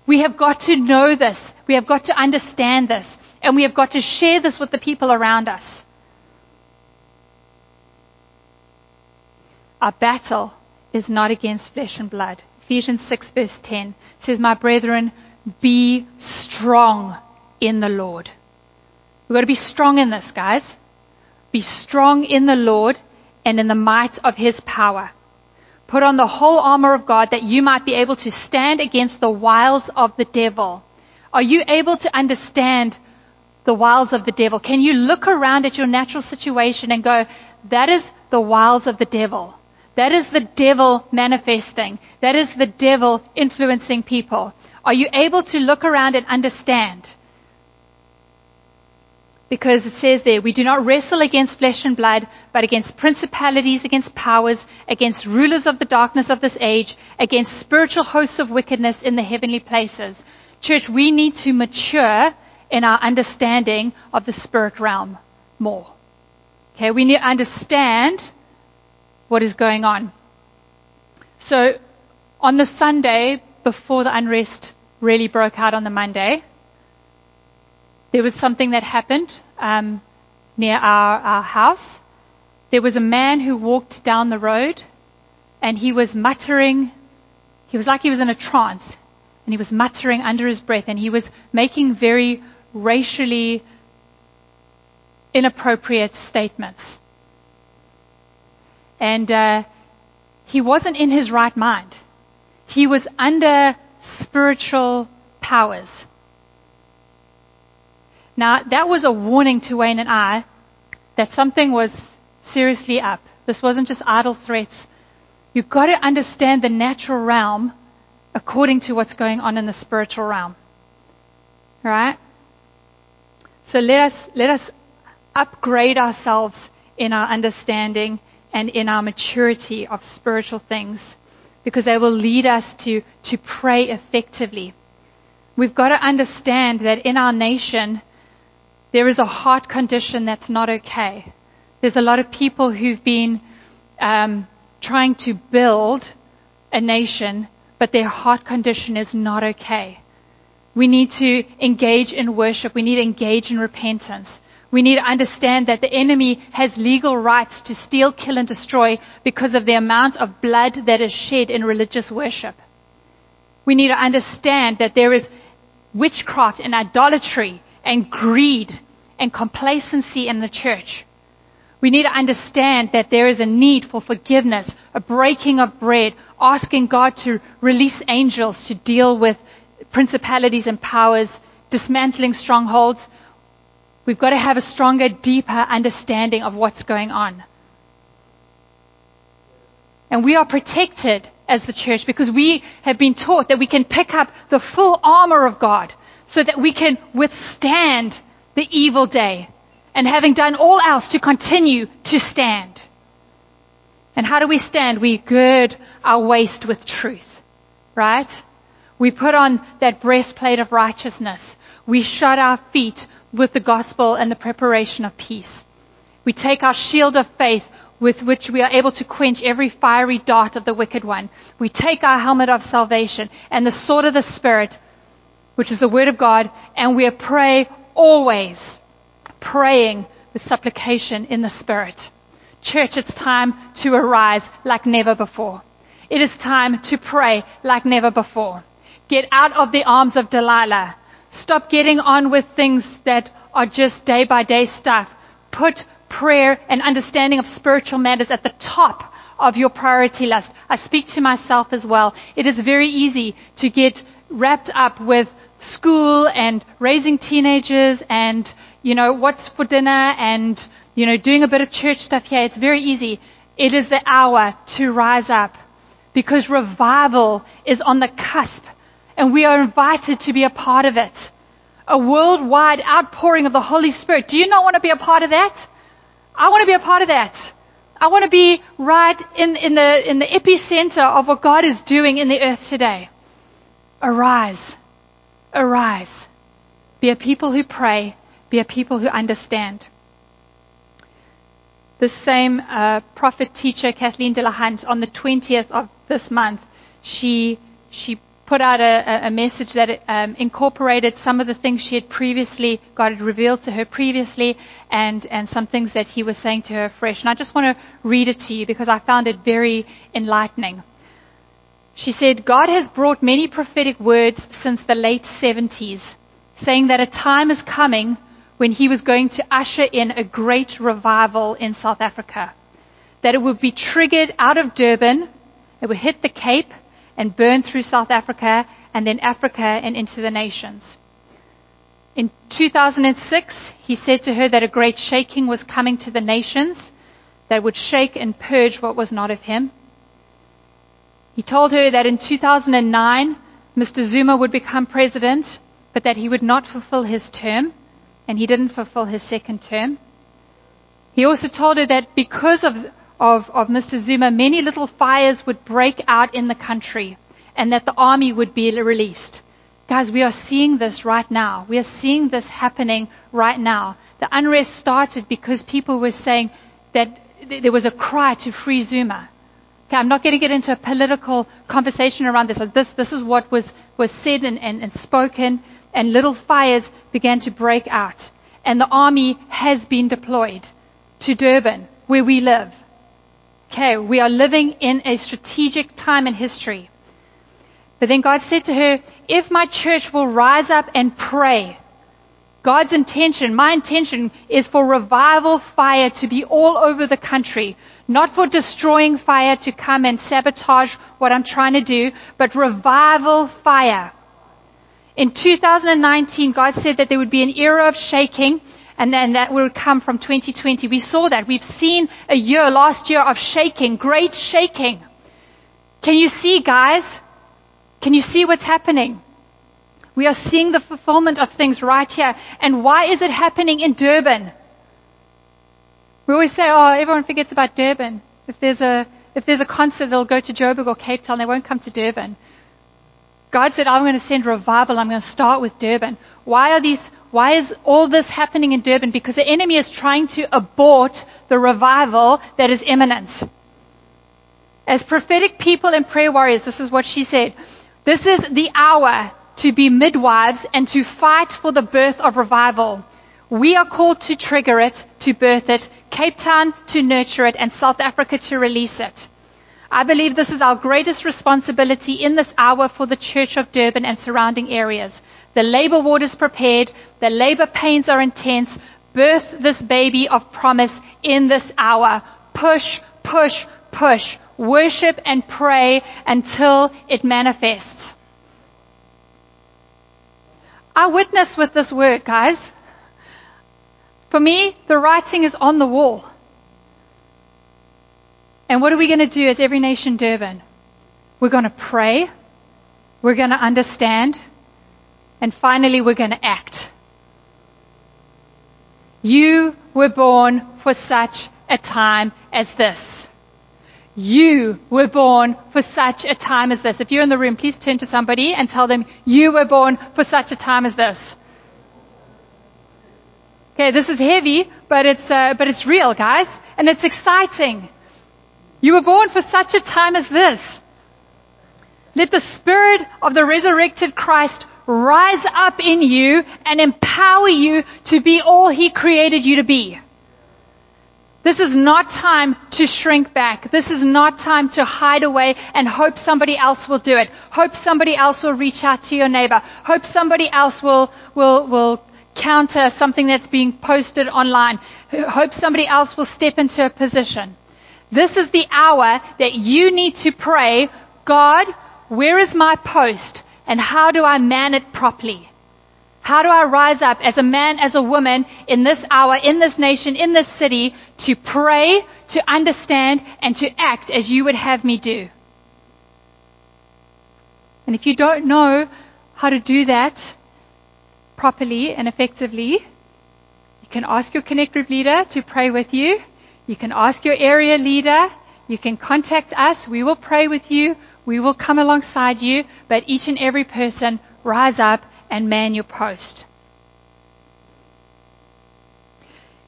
We have got to know this. We have got to understand this. And we have got to share this with the people around us. Our battle is not against flesh and blood. Ephesians 6 verse 10 says, My brethren, be strong in the Lord. We've got to be strong in this, guys. Be strong in the Lord and in the might of his power. Put on the whole armor of God that you might be able to stand against the wiles of the devil. Are you able to understand the wiles of the devil? Can you look around at your natural situation and go, that is the wiles of the devil? That is the devil manifesting. That is the devil influencing people. Are you able to look around and understand? Because it says there, we do not wrestle against flesh and blood, but against principalities, against powers, against rulers of the darkness of this age, against spiritual hosts of wickedness in the heavenly places. Church, we need to mature in our understanding of the spirit realm more. Okay, we need to understand what is going on. So on the Sunday before the unrest really broke out on the Monday, there was something that happened um, near our, our house. There was a man who walked down the road and he was muttering. He was like he was in a trance and he was muttering under his breath and he was making very racially inappropriate statements. And uh, he wasn't in his right mind. He was under spiritual powers. Now, that was a warning to Wayne and I that something was seriously up. This wasn't just idle threats. You've got to understand the natural realm according to what's going on in the spiritual realm. Right? So let us, let us upgrade ourselves in our understanding and in our maturity of spiritual things because they will lead us to, to pray effectively. We've got to understand that in our nation, there is a heart condition that's not okay. There's a lot of people who've been um, trying to build a nation, but their heart condition is not okay. We need to engage in worship. We need to engage in repentance. We need to understand that the enemy has legal rights to steal, kill, and destroy because of the amount of blood that is shed in religious worship. We need to understand that there is witchcraft and idolatry and greed and complacency in the church. We need to understand that there is a need for forgiveness, a breaking of bread, asking God to release angels to deal with principalities and powers, dismantling strongholds. We've got to have a stronger, deeper understanding of what's going on. And we are protected as the church because we have been taught that we can pick up the full armor of God so that we can withstand the evil day and having done all else to continue to stand. And how do we stand? We gird our waist with truth, right? We put on that breastplate of righteousness. We shut our feet with the gospel and the preparation of peace. We take our shield of faith with which we are able to quench every fiery dart of the wicked one. We take our helmet of salvation and the sword of the Spirit, which is the word of God, and we pray always, praying with supplication in the Spirit. Church, it's time to arise like never before. It is time to pray like never before. Get out of the arms of Delilah. Stop getting on with things that are just day by day stuff. Put prayer and understanding of spiritual matters at the top of your priority list. I speak to myself as well. It is very easy to get wrapped up with school and raising teenagers and, you know, what's for dinner and, you know, doing a bit of church stuff here. It's very easy. It is the hour to rise up because revival is on the cusp and we are invited to be a part of it. A worldwide outpouring of the Holy Spirit. Do you not want to be a part of that? I want to be a part of that. I want to be right in, in the, in the epicenter of what God is doing in the earth today. Arise. Arise. Be a people who pray. Be a people who understand. The same uh, prophet teacher, Kathleen de la Hunt, on the 20th of this month, she, she put out a, a message that um, incorporated some of the things she had previously, God had revealed to her previously, and, and some things that he was saying to her fresh. And I just want to read it to you because I found it very enlightening. She said, God has brought many prophetic words since the late 70s, saying that a time is coming when he was going to usher in a great revival in South Africa. That it would be triggered out of Durban, it would hit the Cape, and burn through South Africa and then Africa and into the nations. In 2006, he said to her that a great shaking was coming to the nations that would shake and purge what was not of him. He told her that in 2009, Mr. Zuma would become president, but that he would not fulfill his term, and he didn't fulfill his second term. He also told her that because of of, of Mr. Zuma, many little fires would break out in the country and that the army would be released. Guys, we are seeing this right now. We are seeing this happening right now. The unrest started because people were saying that there was a cry to free Zuma. Okay, I'm not going to get into a political conversation around this. This, this is what was, was said and, and, and spoken. and little fires began to break out. And the army has been deployed to Durban, where we live. Okay, we are living in a strategic time in history. But then God said to her, if my church will rise up and pray, God's intention, my intention is for revival fire to be all over the country, not for destroying fire to come and sabotage what I'm trying to do, but revival fire. In 2019, God said that there would be an era of shaking and then that will come from 2020. We saw that. We've seen a year, last year, of shaking, great shaking. Can you see, guys? Can you see what's happening? We are seeing the fulfillment of things right here. And why is it happening in Durban? We always say, oh, everyone forgets about Durban. If there's a, if there's a concert, they'll go to Joburg or Cape Town. They won't come to Durban. God said, I'm going to send revival. I'm going to start with Durban. Why are these, why is all this happening in Durban? Because the enemy is trying to abort the revival that is imminent. As prophetic people and prayer warriors, this is what she said. This is the hour to be midwives and to fight for the birth of revival. We are called to trigger it, to birth it, Cape Town to nurture it, and South Africa to release it. I believe this is our greatest responsibility in this hour for the Church of Durban and surrounding areas. The labor ward is prepared. The labor pains are intense. Birth this baby of promise in this hour. Push, push, push. Worship and pray until it manifests. I witness with this word, guys. For me, the writing is on the wall. And what are we going to do as every nation Durban? We're going to pray. We're going to understand. And finally, we're going to act. You were born for such a time as this. You were born for such a time as this. If you're in the room, please turn to somebody and tell them, you were born for such a time as this. Okay, this is heavy, but it's, uh, but it's real, guys. And it's exciting. You were born for such a time as this. Let the spirit of the resurrected Christ rise up in you and empower you to be all He created you to be. This is not time to shrink back. This is not time to hide away and hope somebody else will do it. Hope somebody else will reach out to your neighbor. Hope somebody else will, will, will counter something that's being posted online. Hope somebody else will step into a position. This is the hour that you need to pray, God, where is my post? And how do I man it properly? How do I rise up as a man, as a woman in this hour, in this nation, in this city to pray, to understand, and to act as you would have me do? And if you don't know how to do that properly and effectively, you can ask your connect group leader to pray with you. You can ask your area leader. You can contact us. We will pray with you. We will come alongside you, but each and every person rise up and man your post.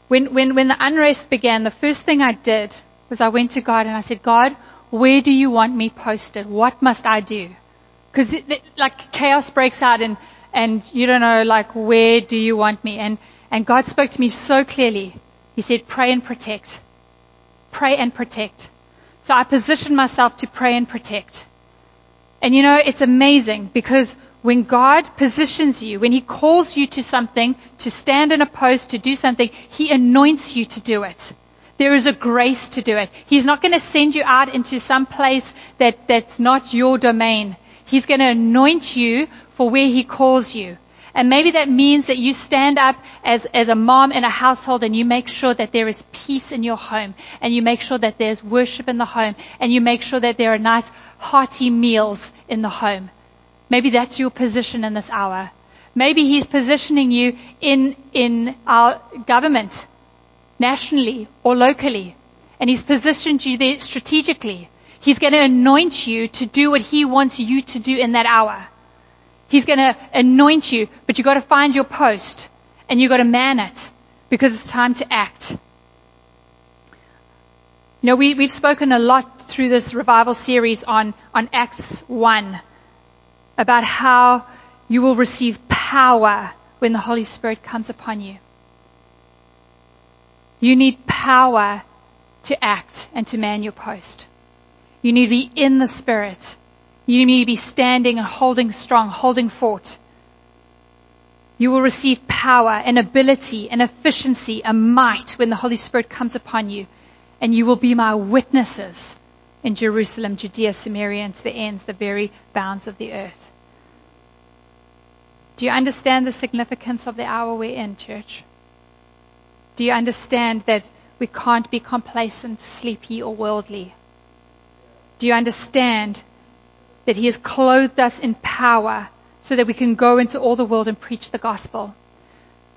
When, when, when the unrest began, the first thing I did was I went to God and I said, God, where do you want me posted? What must I do? Because like chaos breaks out and, and you don't know like where do you want me? And, and God spoke to me so clearly. He said, pray and protect. Pray and protect. So I positioned myself to pray and protect. And you know, it's amazing because when God positions you, when He calls you to something, to stand in a post, to do something, He anoints you to do it. There is a grace to do it. He's not going to send you out into some place that, that's not your domain. He's going to anoint you for where He calls you. And maybe that means that you stand up as, as a mom in a household and you make sure that there is peace in your home and you make sure that there's worship in the home and you make sure that there are nice hearty meals in the home. Maybe that's your position in this hour. Maybe he's positioning you in, in our government, nationally or locally. And he's positioned you there strategically. He's going to anoint you to do what he wants you to do in that hour. He's going to anoint you, but you've got to find your post and you've got to man it because it's time to act. You know, we, we've spoken a lot through this revival series on, on Acts 1 about how you will receive power power when the Holy Spirit comes upon you. You need power to act and to man your post. You need to be in the Spirit. You need to be standing and holding strong, holding fort. You will receive power and ability and efficiency and might when the Holy Spirit comes upon you. And you will be my witnesses in Jerusalem, Judea, Samaria, and to the ends, the very bounds of the earth. Do you understand the significance of the hour we're in, church? Do you understand that we can't be complacent, sleepy, or worldly? Do you understand that He has clothed us in power so that we can go into all the world and preach the gospel?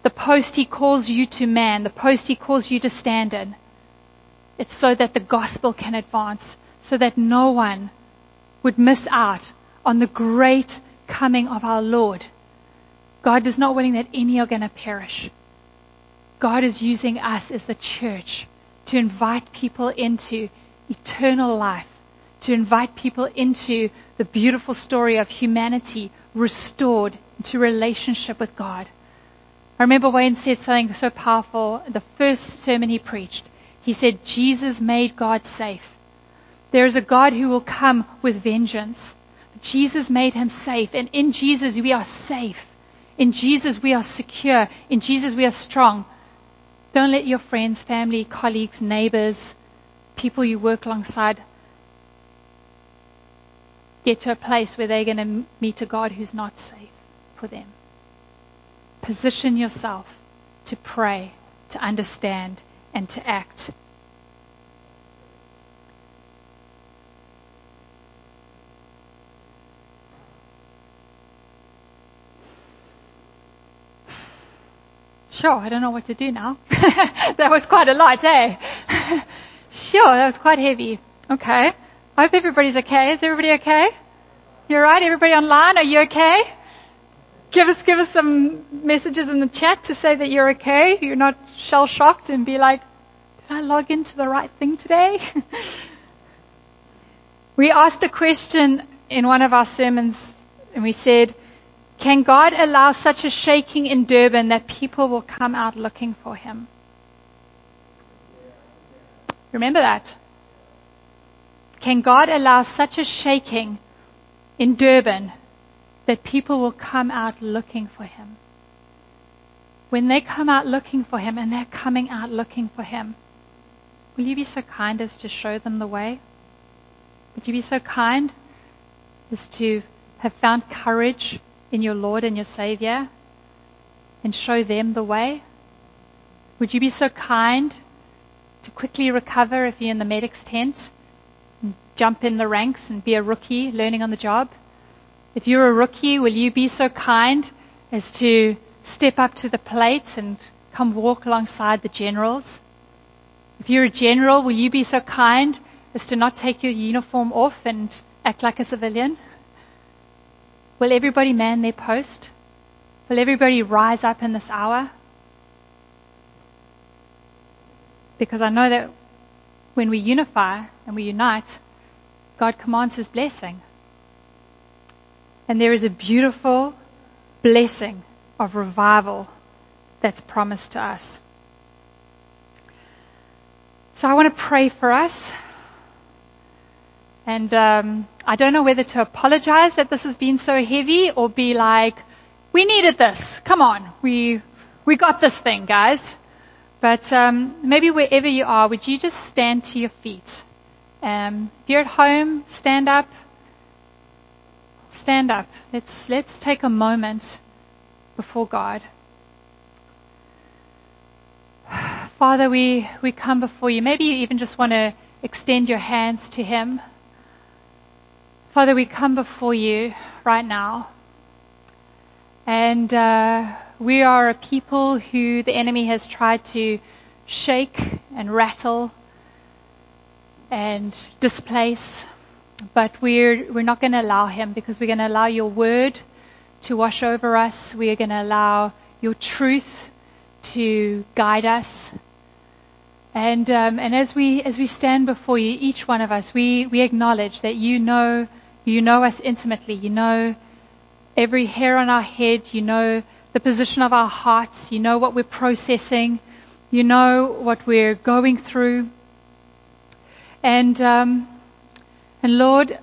The post He calls you to man, the post He calls you to stand in, it's so that the gospel can advance, so that no one would miss out on the great coming of our Lord. God is not willing that any are going to perish. God is using us as the church to invite people into eternal life, to invite people into the beautiful story of humanity restored into relationship with God. I remember Wayne said something so powerful. In the first sermon he preached, he said, Jesus made God safe. There is a God who will come with vengeance. Jesus made him safe, and in Jesus we are safe. In Jesus we are secure. In Jesus we are strong. Don't let your friends, family, colleagues, neighbors, people you work alongside get to a place where they're going to meet a God who's not safe for them. Position yourself to pray, to understand, and to act. Sure, I don't know what to do now. <laughs> that was quite a lot, eh? <laughs> sure, that was quite heavy. Okay. I hope everybody's okay. Is everybody okay? You're right? Everybody online? Are you okay? Give us, give us some messages in the chat to say that you're okay. You're not shell shocked and be like, did I log into the right thing today? <laughs> we asked a question in one of our sermons and we said, can God allow such a shaking in Durban that people will come out looking for him? Remember that. Can God allow such a shaking in Durban that people will come out looking for him? When they come out looking for him and they're coming out looking for him, will you be so kind as to show them the way? Would you be so kind as to have found courage in your Lord and your Savior and show them the way? Would you be so kind to quickly recover if you're in the medic's tent jump in the ranks and be a rookie learning on the job? If you're a rookie, will you be so kind as to step up to the plate and come walk alongside the generals? If you're a general, will you be so kind as to not take your uniform off and act like a civilian? Will everybody man their post? Will everybody rise up in this hour? Because I know that when we unify and we unite, God commands His blessing. And there is a beautiful blessing of revival that's promised to us. So I want to pray for us. And um, I don't know whether to apologize that this has been so heavy or be like, we needed this. Come on, we we got this thing, guys. But um, maybe wherever you are, would you just stand to your feet? Um, you're at home, stand up. Stand up. Let's let's take a moment before God. <sighs> Father, we, we come before you. Maybe you even just want to extend your hands to Him. Father, we come before you right now. And uh, we are a people who the enemy has tried to shake and rattle and displace. But we're, we're not going to allow him because we're going to allow your word to wash over us. We are going to allow your truth to guide us. And, um, and as we, as we stand before you, each one of us, we, we acknowledge that you know you know us intimately. You know every hair on our head. You know the position of our hearts. You know what we're processing. You know what we're going through. And, um, and Lord,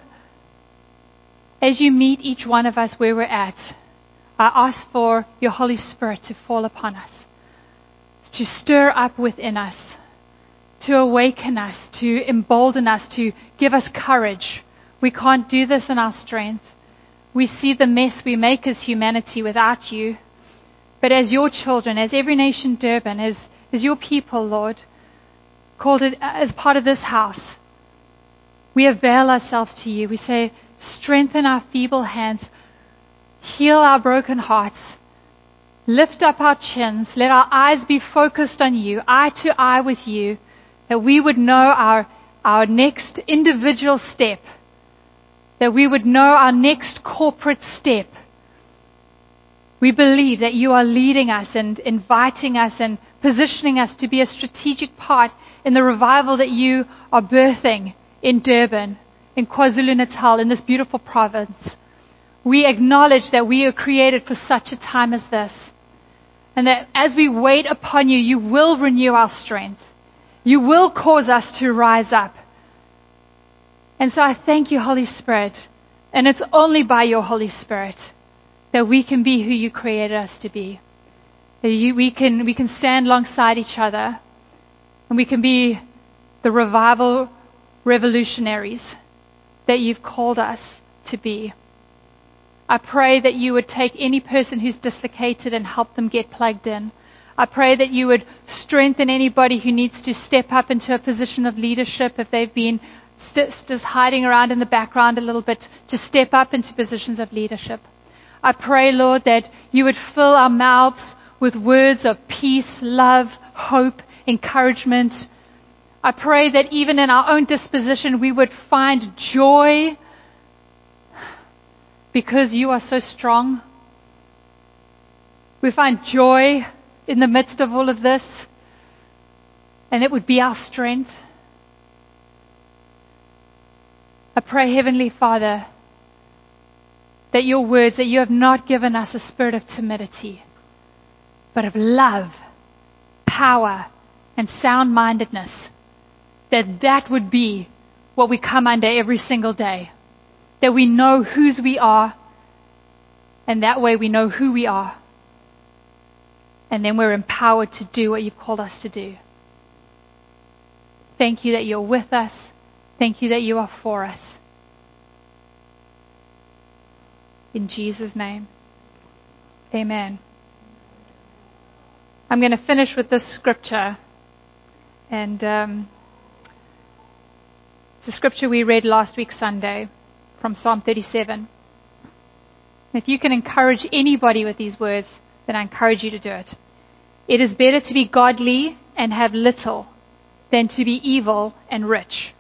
as you meet each one of us where we're at, I ask for your Holy Spirit to fall upon us, to stir up within us, to awaken us, to embolden us, to give us courage. We can't do this in our strength. We see the mess we make as humanity without you. But as your children, as every nation Durban, as, as your people, Lord, called it as part of this house, we avail ourselves to you. We say, strengthen our feeble hands, heal our broken hearts, lift up our chins, let our eyes be focused on you, eye to eye with you, that we would know our, our next individual step, that we would know our next corporate step. We believe that you are leading us and inviting us and positioning us to be a strategic part in the revival that you are birthing in Durban, in KwaZulu Natal, in this beautiful province. We acknowledge that we are created for such a time as this. And that as we wait upon you, you will renew our strength. You will cause us to rise up. And so I thank you, Holy Spirit. And it's only by your Holy Spirit that we can be who you created us to be. You, we can, we can stand alongside each other and we can be the revival revolutionaries that you've called us to be. I pray that you would take any person who's dislocated and help them get plugged in. I pray that you would strengthen anybody who needs to step up into a position of leadership if they've been st- just hiding around in the background a little bit to step up into positions of leadership. I pray, Lord, that you would fill our mouths with words of peace, love, hope, encouragement. I pray that even in our own disposition we would find joy because you are so strong. We find joy in the midst of all of this, and it would be our strength. I pray, Heavenly Father, that your words, that you have not given us a spirit of timidity, but of love, power, and sound mindedness, that that would be what we come under every single day that we know whose we are, and that way we know who we are. And then we're empowered to do what you've called us to do. Thank you that you're with us. Thank you that you are for us. In Jesus' name. Amen. I'm going to finish with this scripture. And um, it's a scripture we read last week, Sunday from Psalm 37. If you can encourage anybody with these words, then I encourage you to do it. It is better to be godly and have little than to be evil and rich.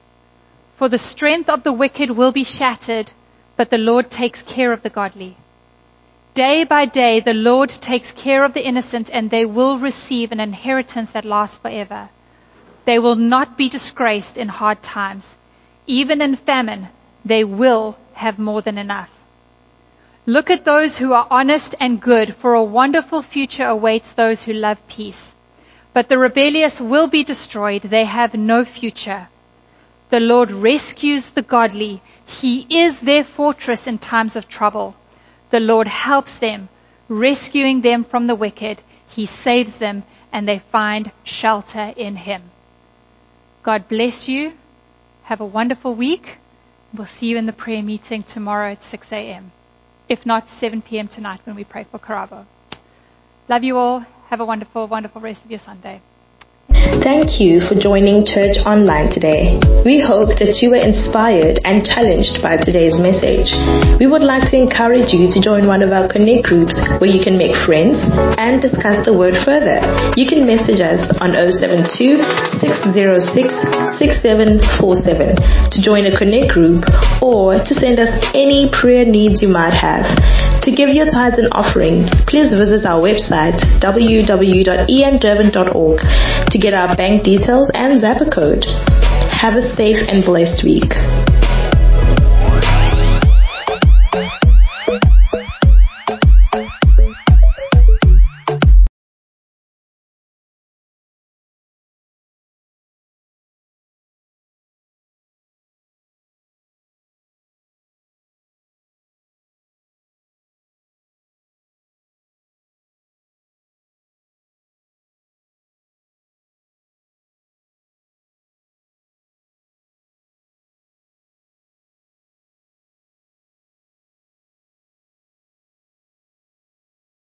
For the strength of the wicked will be shattered, but the Lord takes care of the godly. Day by day, the Lord takes care of the innocent and they will receive an inheritance that lasts forever. They will not be disgraced in hard times. Even in famine, they will have more than enough. Look at those who are honest and good, for a wonderful future awaits those who love peace. But the rebellious will be destroyed. They have no future. The Lord rescues the godly. He is their fortress in times of trouble. The Lord helps them, rescuing them from the wicked. He saves them and they find shelter in Him. God bless you. Have a wonderful week. We'll see you in the prayer meeting tomorrow at 6 a.m. If not, 7 p.m. tonight when we pray for Karabo. Love you all. Have a wonderful, wonderful rest of your Sunday. Thank you for joining Church Online today. We hope that you were inspired and challenged by today's message. We would like to encourage you to join one of our connect groups where you can make friends and discuss the word further. You can message us on 072 606 6747 to join a connect group or to send us any prayer needs you might have. To give your tithes and offering, please visit our website www.emdurban.org to get our bank details and Zapper code. Have a safe and blessed week.